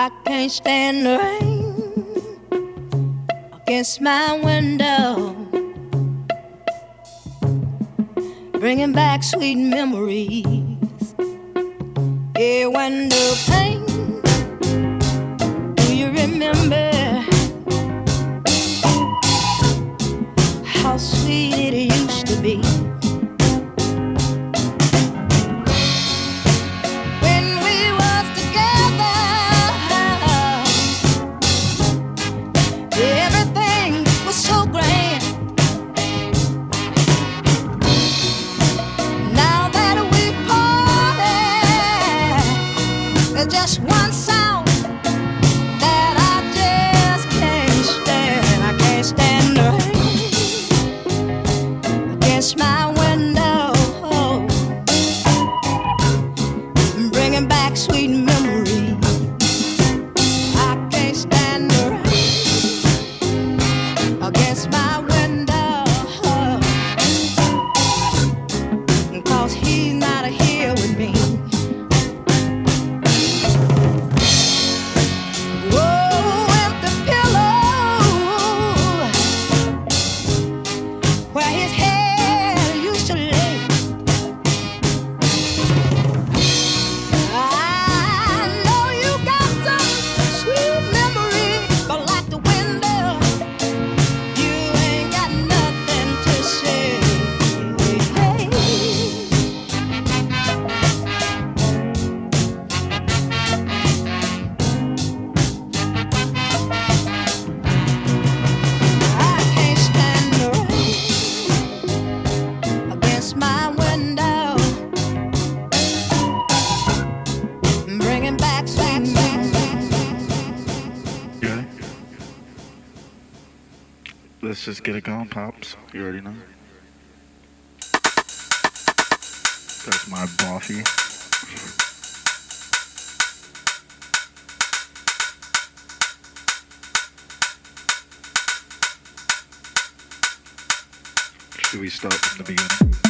I can't stand the rain against my window, bringing back sweet memories. Yeah, when the pain, do you remember how sweet it is? just get it going, Pops. You already know. That's my boffy. Should we start from the beginning?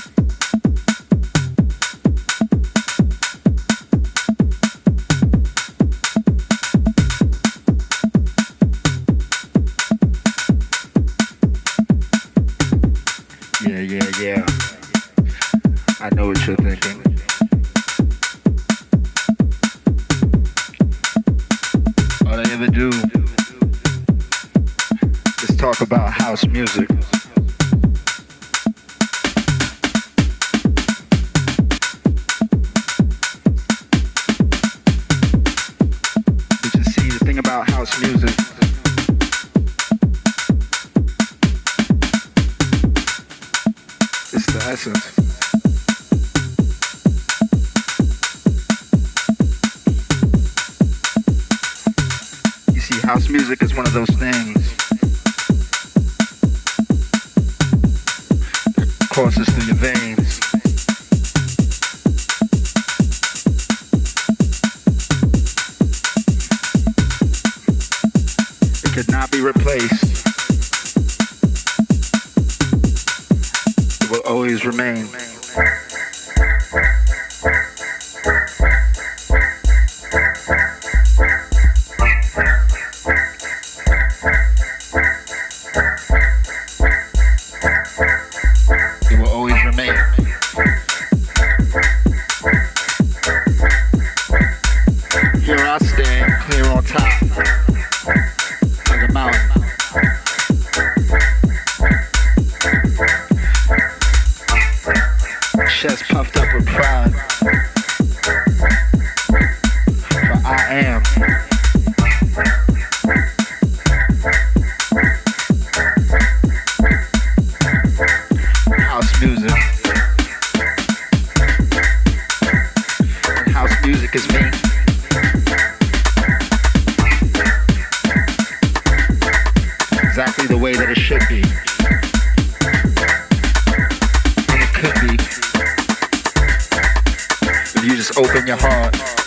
the way that it should be. And it could be. If you just open your heart.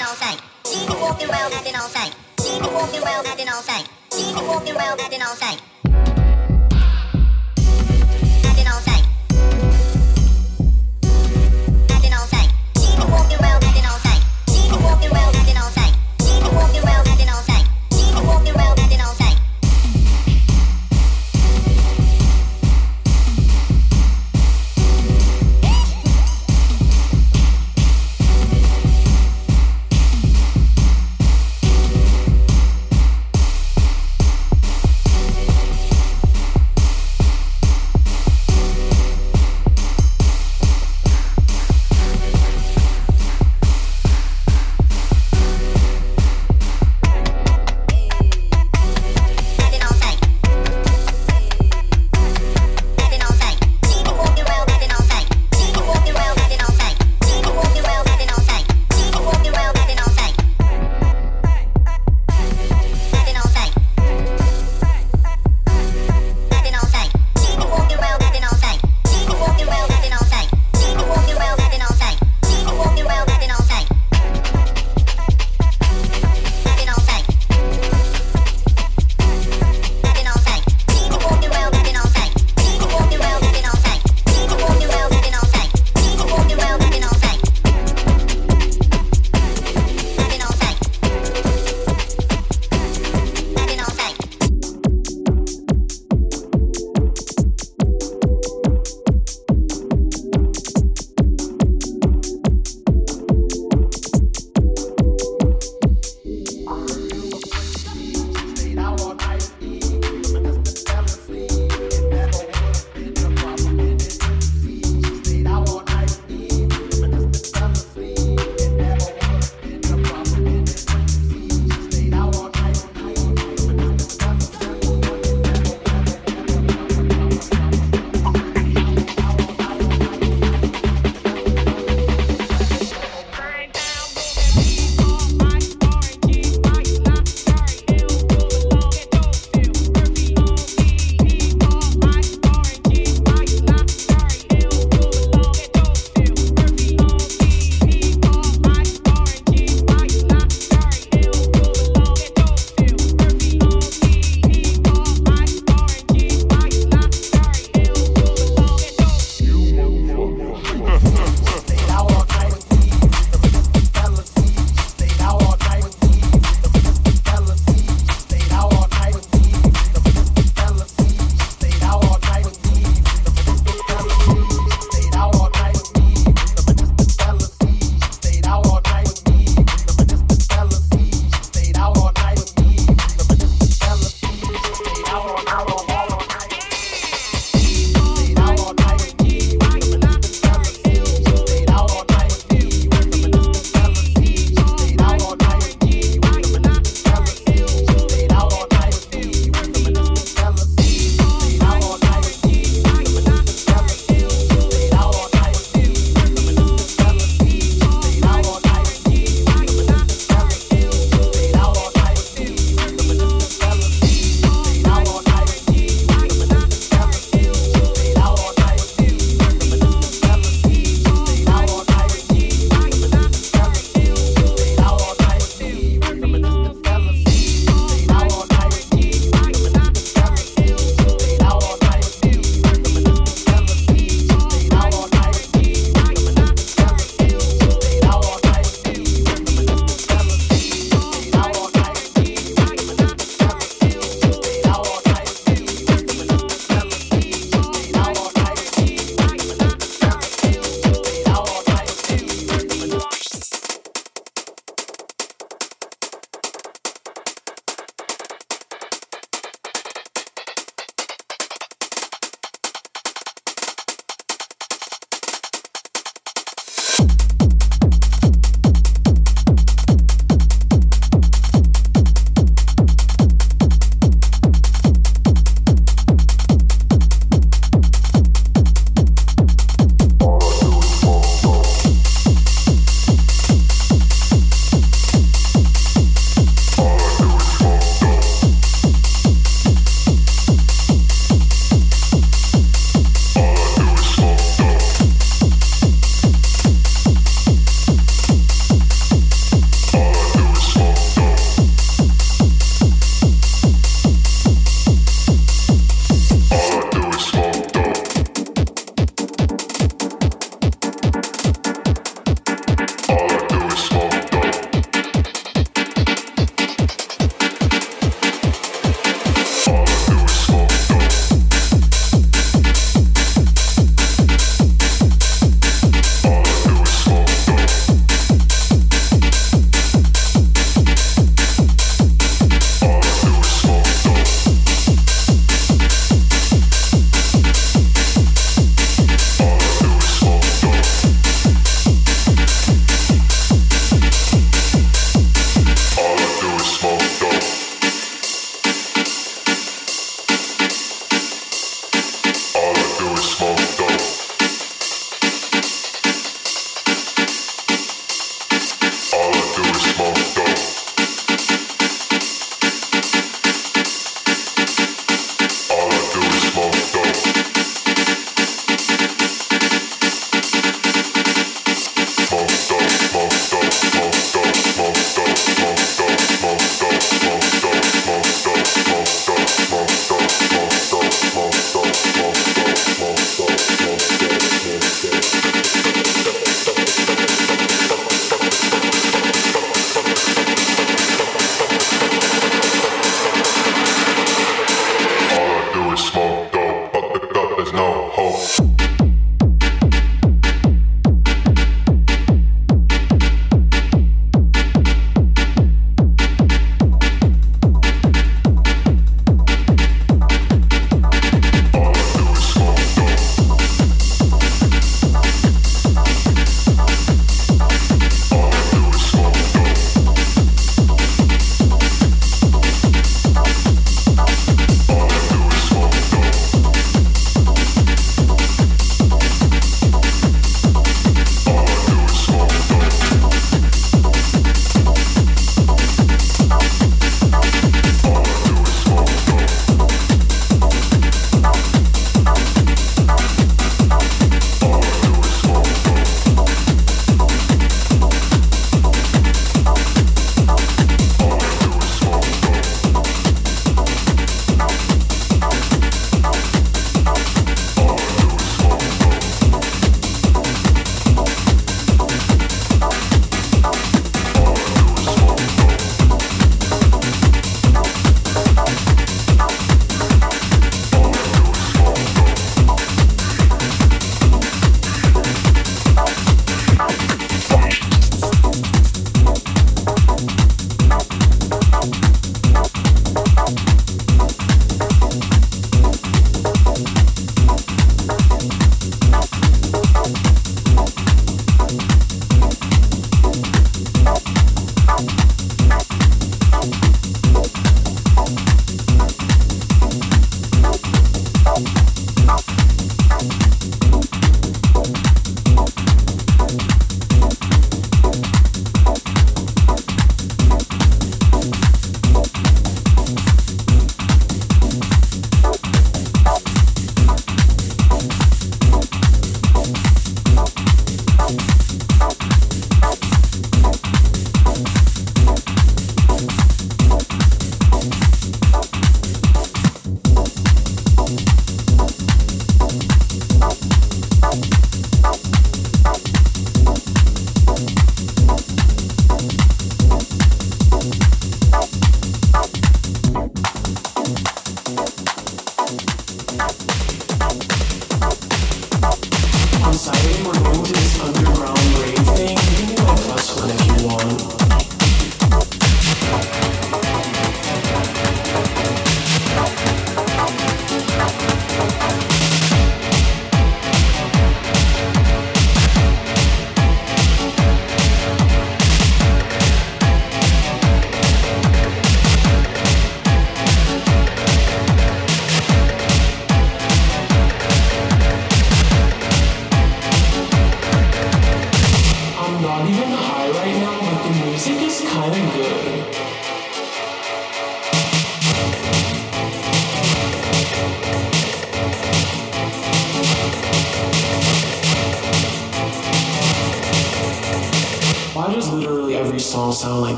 acting all fake. She be walking around acting all fake. She be walking around acting all fake. She be walking around acting all fake.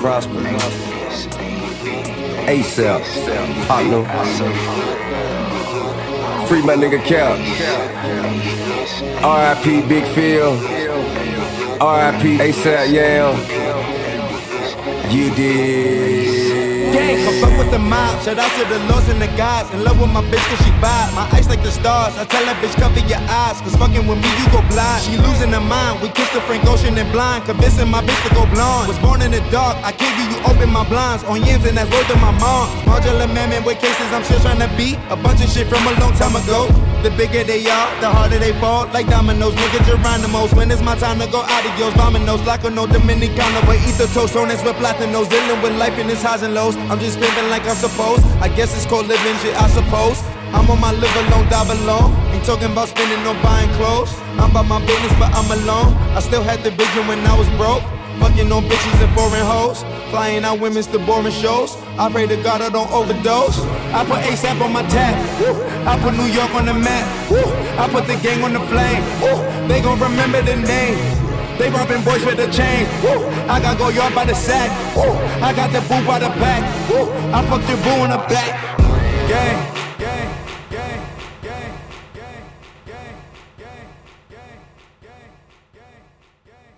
Prosper. ASAP, partner. Free my nigga Cap. RIP Big Phil. RIP ASAP Yale. You did. Gang, fuck with the mob. Shout out to the lords and the gods. In love with my bitch cause she vibe. My eyes like the stars. I tell that bitch cover your eyes. Cause fucking with me, you go blind. She losing her mind. We kissed the Frank Ocean and blind. Convincing my bitch to go blonde. Was born in the dark. I kid you, you open my blinds. On yams and that's word to my mom. Modular man with cases I'm still trying to beat. A bunch of shit from a long time ago. The bigger they are, the harder they fall. Like dominoes, nigga Geronimo's. When it's my time to go adios, dominoes. Like a no Dominicano, but eat the toast. On it's with platinos. Dealing with life in its highs and lows. I'm just living like I'm supposed. I guess it's called living shit, I suppose. I'm on my live alone, die alone. Ain't talking about spending or buying clothes. I'm about my business, but I'm alone. I still had the vision when I was broke. Fucking on bitches and foreign hoes. Flying out women's to boring shows. I pray to God I don't overdose. I put ASAP on my tab. I put New York on the map. I put the gang on the flame. They gon' remember the name. They robbing boys with the chain. I got go yard by the sack. I got the boo by the back. I fucked your boo in the back. Gang.